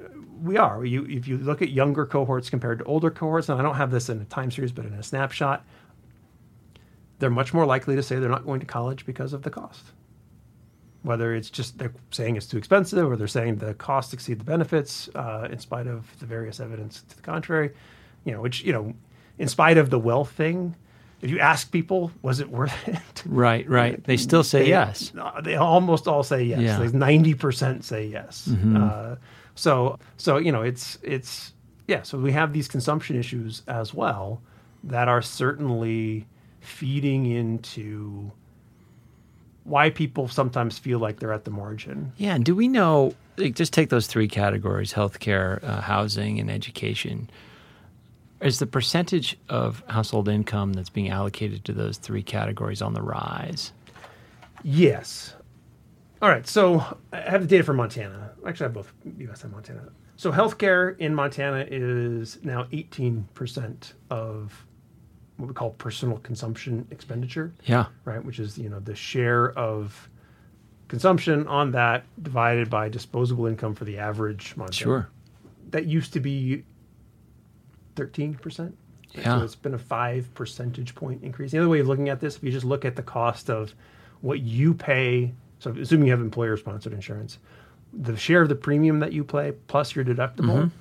uh, we are you if you look at younger cohorts compared to older cohorts, and I don't have this in a time series, but in a snapshot, they're much more likely to say they're not going to college because of the cost. Whether it's just they're saying it's too expensive, or they're saying the costs exceed the benefits, uh, in spite of the various evidence to the contrary, you know, which you know, in spite of the wealth thing, if you ask people, was it worth it? Right. Right. They still say They- yes. uh, They almost all say yes. Yeah. Mm-hmm. Like ninety percent say yes. Uh, so so you know it's it's yeah. So we have these consumption issues as well that are certainly feeding into why people sometimes feel like they're at the margin. Yeah, and do we know? Like, just take those three categories: healthcare, uh, housing, and education. Is the percentage of household income that's being allocated to those three categories on the rise? Yes. All right. So I have the data for Montana. Actually, I have both U.S. and Montana. So healthcare in Montana is now 18% of what we call personal consumption expenditure, Yeah, right? Which is you know the share of consumption on that divided by disposable income for the average Montana. sure. That used to be 13%. Yeah. So it's been a five percentage point increase. The other way of looking at this, if you just look at the cost of what you pay, so assuming you have employer sponsored insurance, the share of the premium that you pay plus your deductible Mm-hmm.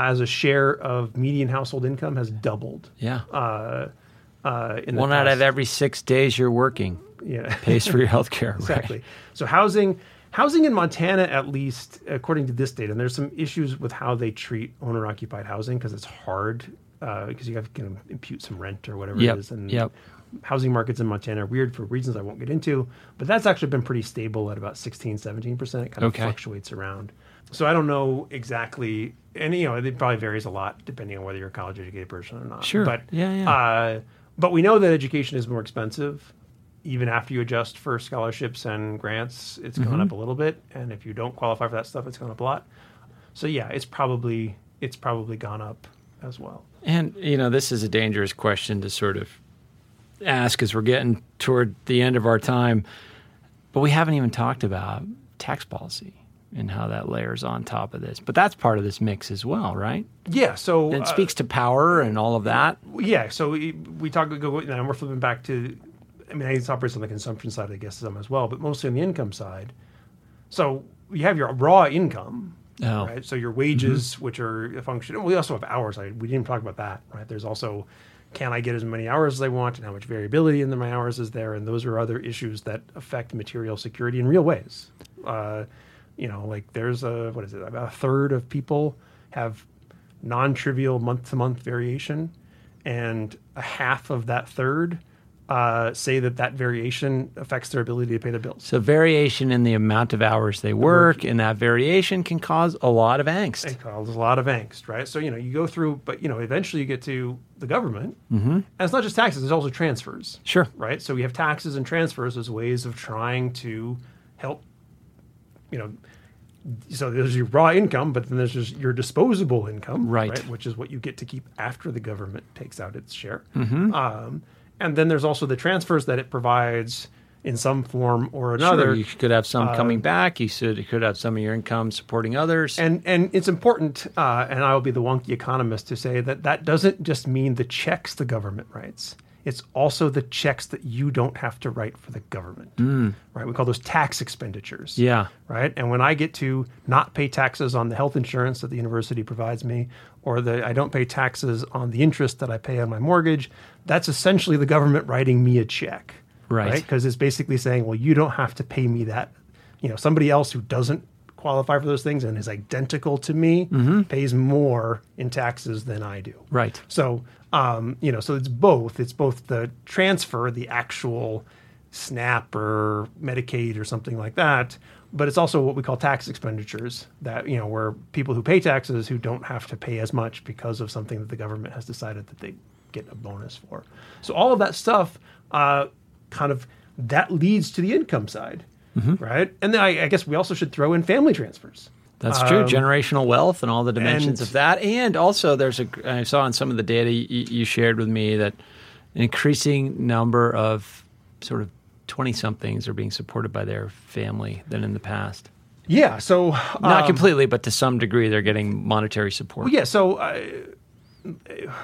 As a share of median household income has doubled. Yeah, Uh, uh, in the one out of every six days you're working yeah. pays for your health care. exactly. So housing, housing in Montana, at least according to this data, and there's some issues with how they treat owner-occupied housing because it's hard because you have to impute some rent or whatever Yep, it is. And yep. Housing markets in Montana are weird for reasons I won't get into, but that's actually been pretty stable at about 16, 17%. It kind of Okay. fluctuates around. So I don't know exactly, and you know, it probably varies a lot depending on whether you're a college educated person or not. Sure. But, Yeah, yeah. Uh, but we know that education is more expensive. Even after you adjust for scholarships and grants, it's Mm-hmm. gone up a little bit. And if you don't qualify for that stuff, it's gone up a lot. So yeah, it's probably it's probably gone up as well. And you know, this is a dangerous question to sort of ask as we're getting toward the end of our time. But we haven't even talked about tax policy and how that layers on top of this. But that's part of this mix as well, right? Yeah. So It uh, speaks to power and all of that. yeah. So we, we talk go and we're flipping back to. I mean, it operates on the consumption side, I guess, some as well, but mostly on the income side. So you have your raw income, Oh. right? So your wages, which are a function. We also have hours. I, we didn't talk about that, right? There's also can I get as many hours as I want, and how much variability in my hours is there, and those are other issues that affect material security in real ways. Uh, you know, like there's a what is it? About a third of people have non-trivial month-to-month variation, and a half of that third uh, say that that variation affects their ability to pay their bills. So variation in the amount of hours they work, and that variation can cause a lot of angst. It causes a lot of angst, right? So you know, you go through, but you know, eventually you get to the government, mm-hmm. and it's not just taxes; it's also transfers, Sure. right? So we have taxes and transfers as ways of trying to help, you know. So there's your raw income, but then there's just your disposable income, Right. right? Which is what you get to keep after the government takes out its share. Mm-hmm. Um, and then there's also the transfers that it provides in some form or another. Sure, you could have some coming back. You should, you could have some of your income supporting others. And and it's important, uh, and I will be the wonky economist to say that that doesn't just mean the checks the government writes. It's also the checks that you don't have to write for the government, right? We call those tax expenditures. yeah. Right. And when I get to not pay taxes on the health insurance that the university provides me, or the I don't pay taxes on the interest that I pay on my mortgage, that's essentially the government writing me a check. Right. Because it's basically saying, well, you don't have to pay me that. You know, somebody else who doesn't qualify for those things and is identical to me pays more in taxes than I do. Right. So, um, you know, so it's both. It's both the transfer, the actual SNAP or Medicaid or something like that, but it's also what we call tax expenditures that, you know, where people who pay taxes who don't have to pay as much because of something that the government has decided that they get a bonus for. So all of that stuff uh, kind of that leads to the income side, right? And then I, I guess we also should throw in family transfers. That's true. Generational wealth and all the dimensions and- of that. And also, there's a, I saw in some of the data you, you shared with me that an increasing number of sort of 20 somethings are being supported by their family than in the past. Yeah. So Not um, completely, but to some degree, they're getting monetary support. Well, yeah. So uh,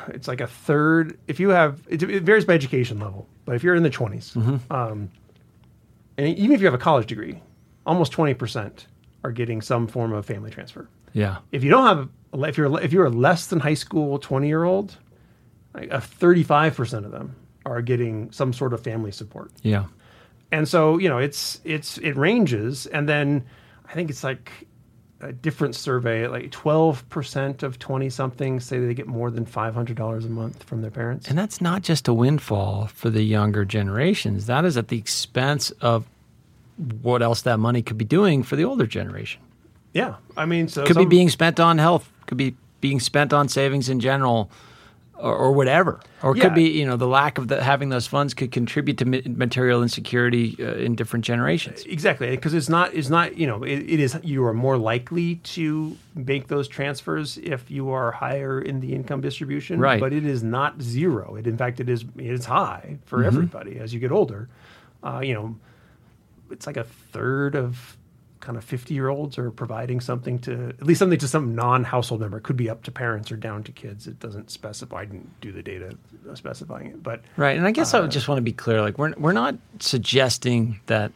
it's like a third. If you have, it, it varies by education level, but if you're in the 20s, Mm-hmm. um, and even if you have a college degree, almost 20% are getting some form of family transfer. Yeah. If you don't have, if you're if you're a less than high school 20 year old, like a 35% of them are getting some sort of family support. Yeah. And so, you know, it's it's it ranges, and then I think it's like a different survey. Like twelve percent of twenty somethings say they get more than five hundred dollars a month from their parents. And that's not just a windfall for the younger generations. That is at the expense of what else that money could be doing for the older generation. yeah, I mean, so Could some- be being spent on health, could be being spent on savings in general or, or whatever. Or it Yeah. could be, you know, the lack of the, having those funds could contribute to material insecurity uh, in different generations. exactly because it's not it's not you know it, it is you are more likely to make those transfers if you are higher in the income distribution Right. but it is not zero it in fact it is it is high for Mm-hmm. everybody as you get older uh, you know it's like a third of kind of 50 year olds are providing something to at least something to some non-household member it could be up to parents or down to kids it doesn't specify i didn't do the data specifying it but Right. And I guess I would just want to be clear like we're we're not suggesting that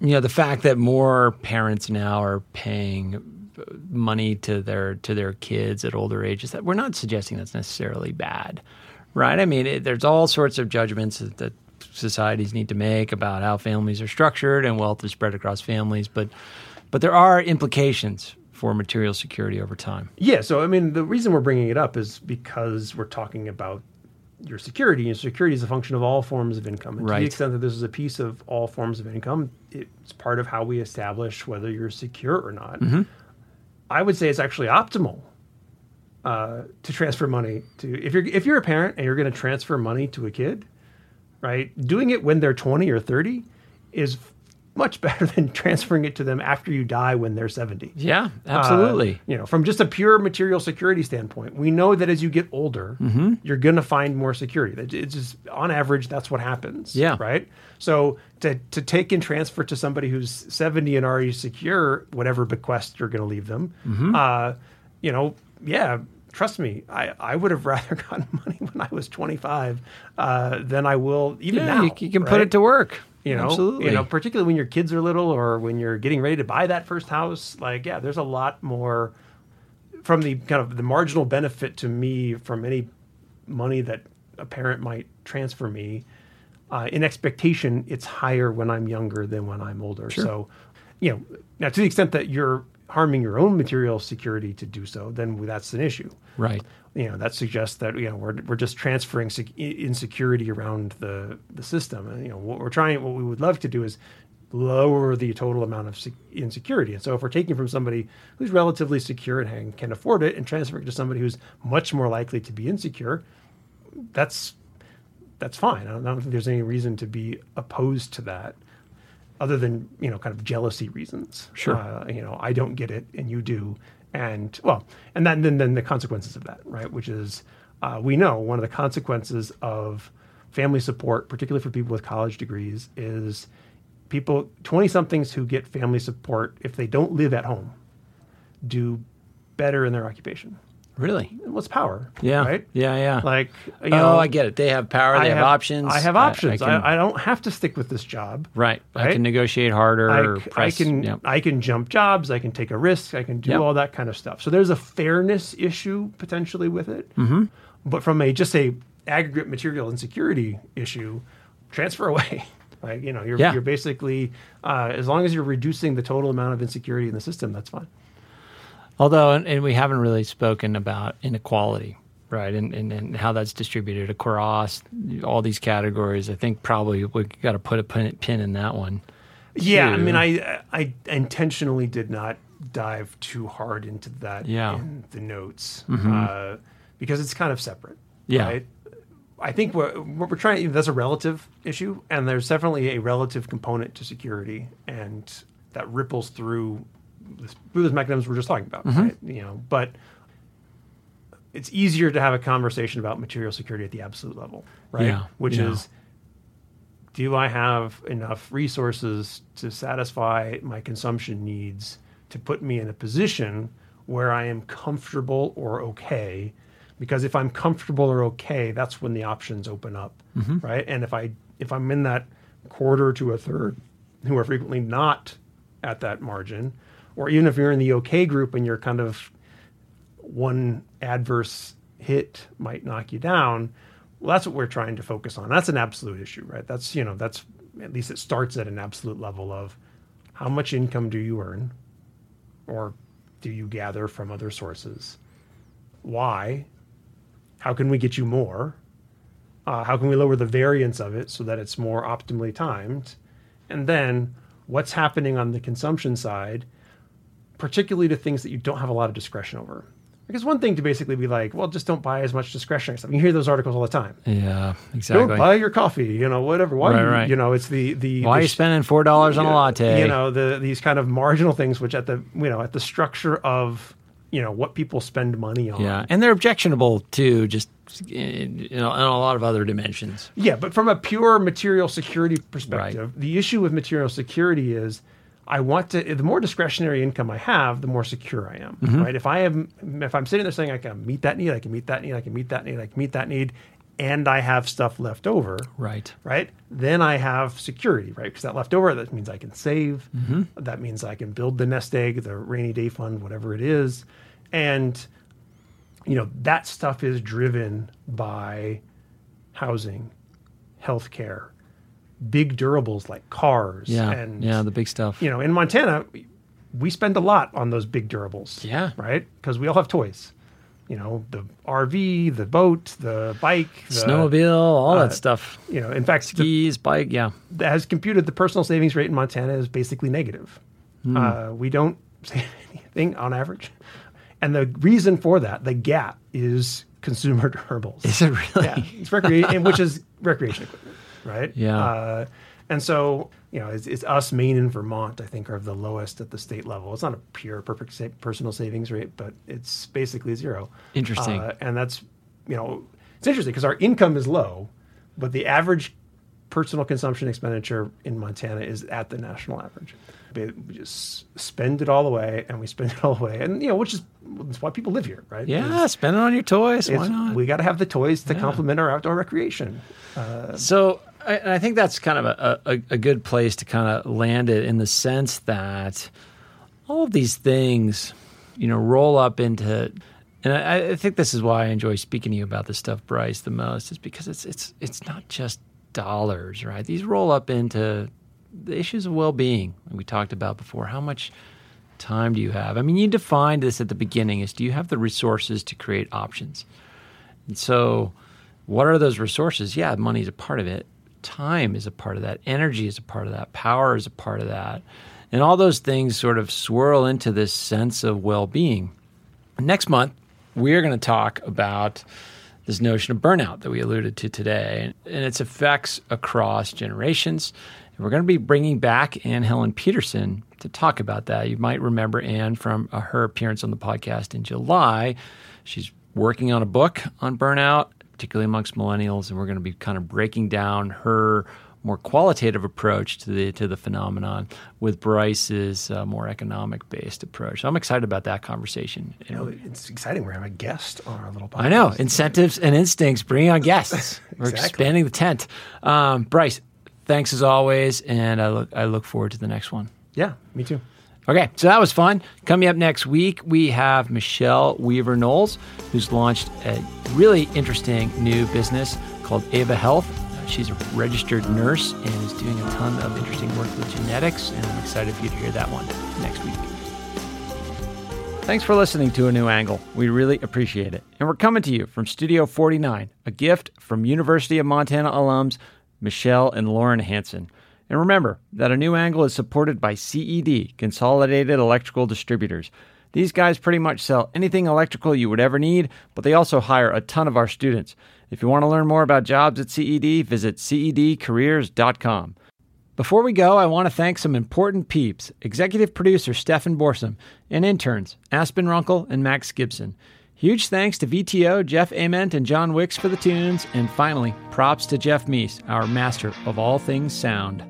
you know the fact that more parents now are paying uh, money to their to their kids at older ages that we're not suggesting that's necessarily bad. Right? I mean, it, there's all sorts of judgments that, that societies need to make about how families are structured and wealth is spread across families, but but there are implications for material security over time. Yeah. So, I mean, the reason we're bringing it up is because we're talking about your security, and security is a function of all forms of income. And To the extent that this is a piece of all forms of income, it's part of how we establish whether you're secure or not. Mm-hmm. I would say it's actually optimal uh, to transfer money to if you're if you're a parent and you're going to transfer money to a kid, right? Doing it when they're 20 or 30 is much better than transferring it to them after you die when they're 70. Yeah, Uh, absolutely. you know, from just a pure material security standpoint, we know that as you get older, Mm-hmm. you're going to find more security. It's just on average, that's what happens. Yeah. Right. So to to take and transfer to somebody who's 70 and already secure whatever bequest you're going to leave them, Mm-hmm. uh, you know, yeah. Trust me, I, I would have rather gotten money when I was 25 uh, than I will even yeah, now. you, you can put it to work. you know, absolutely. you know, particularly when your kids are little or when you're getting ready to buy that first house. Like, yeah, there's a lot more from the kind of the marginal benefit to me from any money that a parent might transfer me. Uh, in expectation, it's higher when I'm younger than when I'm older. So, you know, now to the extent that you're harming your own material security to do so, then that's an issue right. you know that suggests that you know we're, we're just transferring sec- insecurity around the the system and you know what we're trying what we would love to do is lower the total amount of sec- insecurity and so if we're taking from somebody who's relatively secure and can- afford it and transferring it to somebody who's much more likely to be insecure that's that's fine i don't, I don't think there's any reason to be opposed to that other than you know kind of jealousy reasons. Sure. Uh, you know, I don't get it and you do, and well, and then then, then the consequences of that, right? Which is uh, we know one of the consequences of family support, particularly for people with college degrees, is people twenty somethings who get family support if they don't live at home do better in their occupation. Really? What's power? Yeah. Right. Yeah, yeah. Like you oh, know, I get it. They have power. They I have, options. I have options. I, can- I, don't have to stick with this job. right. I can negotiate harder. I, I press, can yep. I can jump jobs. I can take a risk. I can do Yep. all that kind of stuff. So there's a fairness issue potentially with it. Mm-hmm. But from a just a aggregate material insecurity issue, transfer away. Like you know, you're Yeah. you're basically uh, as long as you're reducing the total amount of insecurity in the system, that's fine. Although, and, and we haven't really spoken about inequality, right? And, and, and how that's distributed across all these categories. I think probably we got to put a pin, pin in that one. Yeah, I mean, I I intentionally did not dive too hard into that Yeah. Mm-hmm. in the notes uh, because it's kind of separate. Yeah. Right? I think what, what we're trying that's a relative issue, and there's definitely a relative component to security, and that ripples through those mechanisms we're just talking about. Mm-hmm. Right? You know, but it's easier to have a conversation about material security at the absolute level, right? Yeah, Which yeah. is do I have enough resources to satisfy my consumption needs to put me in a position where I am comfortable or okay? Because if I'm comfortable or okay, that's when the options open up, right? And if I if I'm in that quarter to a third who are frequently not at that margin, or even if you're in the okay group and you're kind of one adverse hit might knock you down. Well, that's what we're trying to focus on. That's an absolute issue, right? That's you know that's at least it starts at an absolute level of how much income do you earn, or do you gather from other sources? Why? How can we get you more? Uh, how can we lower the variance of it so that it's more optimally timed? And then what's happening on the consumption side, particularly to things that you don't have a lot of discretion over? Because one thing to basically be like, well, just don't buy as much discretionary stuff. You hear those articles all the time. Yeah, exactly. Don't buy your coffee, you know, whatever. Why, Right, you, right. you know, it's the the Why are you spending four dollars on a latte? you know the these kind of marginal things which at the you know at the structure of you know what people spend money on yeah, and they're objectionable too, just in, in, a, in a lot of other dimensions. Yeah, but from a pure material security perspective, the issue with material security is I want to the more discretionary income I have, the more secure I am. Mm-hmm. Right? If I am if I'm sitting there saying I can meet that need, I can meet that need, I can meet that need, I can meet that need, and I have stuff left over, Right. right? Then I have security, right? Because that left over, that means I can save. Mm-hmm. That means I can build the nest egg, the rainy day fund, whatever it is. And, you know, that stuff is driven by housing, healthcare, big durables like cars. Yeah, And, yeah, the big stuff. you know, in Montana, we spend a lot on those big durables. Yeah. Right? Because we all have toys. You know, the RV, the boat, the bike, the, Snowmobile, all uh, that stuff. You know, in fact, the, Skis, bike, yeah. has computed the personal savings rate in Montana is basically negative. Hmm. Uh, we don't save anything on average. And the reason for that, the gap, is consumer durables. Is it really? Yeah, it's recreation, which is recreation equipment, right? Yeah. Uh, and so, you know, it's, it's us, Maine and Vermont, I think, are the lowest at the state level. It's not a pure perfect sa- personal savings rate, but it's basically zero. Interesting. Uh, and that's, you know, it's interesting because our income is low, but the average personal consumption expenditure in Montana is at the national average. We just spend it all away, and we spend it all away, and you know, which is that's why people live here, right? Yeah, spend it on your toys. Why not? We got to have the toys to complement our outdoor recreation. So I, and I think that's kind of a, a, a good place to kind of land it in the sense that all of these things, you know, roll up into. And I, I think this is why I enjoy speaking to you about this stuff, Bryce, the most, is because it's it's it's not just dollars, right? These roll up into the issues of well-being, like we talked about before. How much time do you have? I mean, you defined this at the beginning: is do you have the resources to create options? And so, what are those resources? Yeah, money is a part of it. Time is a part of that. Energy is a part of that. Power is a part of that. And all those things sort of swirl into this sense of well being. Next month, we're going to talk about this notion of burnout that we alluded to today and its effects across generations. And we're going to be bringing back Anne Helen Petersen to talk about that. You might remember Anne from uh, her appearance on the podcast in July. She's working on a book on burnout, particularly amongst millennials, and we're going to be kind of breaking down her more qualitative approach to the to the phenomenon with Bryce's uh, more economic based approach. So I'm excited about that conversation. You know, it's exciting. We're having a guest on our little podcast. I know incentives and instincts. Bringing on guests. We're expanding the tent. Um, Bryce, thanks as always, and I look I look forward to the next one. Yeah, me too. Okay, so that was fun. Coming up next week, we have Michelle Weaver Knowles, who's launched a really interesting new business called Ava Health. She's a registered nurse and is doing a ton of interesting work with genetics, and I'm excited for you to hear that one next week. Thanks for listening to A New Angle. We really appreciate it. And we're coming to you from Studio 49, a gift from University of Montana alums Michelle and Lauren Hansen. And remember that A New Angle is supported by CED, Consolidated Electrical Distributors. These guys pretty much sell anything electrical you would ever need, but they also hire a ton of our students. If you want to learn more about jobs at CED, visit cedcareers.com. Before we go, I want to thank some important peeps executive producer Stefan Borsum and interns Aspen Runkle and Max Gibson. Huge thanks to VTO, Jeff Ament, and John Wicks for the tunes. And finally, props to Jeff Meese, our master of all things sound.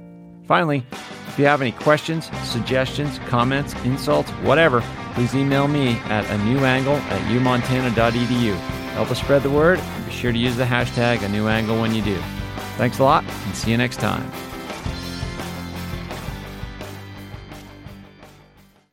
Finally, if you have any questions, suggestions, comments, insults, whatever, please email me at a new angle at umontana.edu. Help us spread the word and be sure to use the hashtag a new angle when you do. Thanks a lot and see you next time.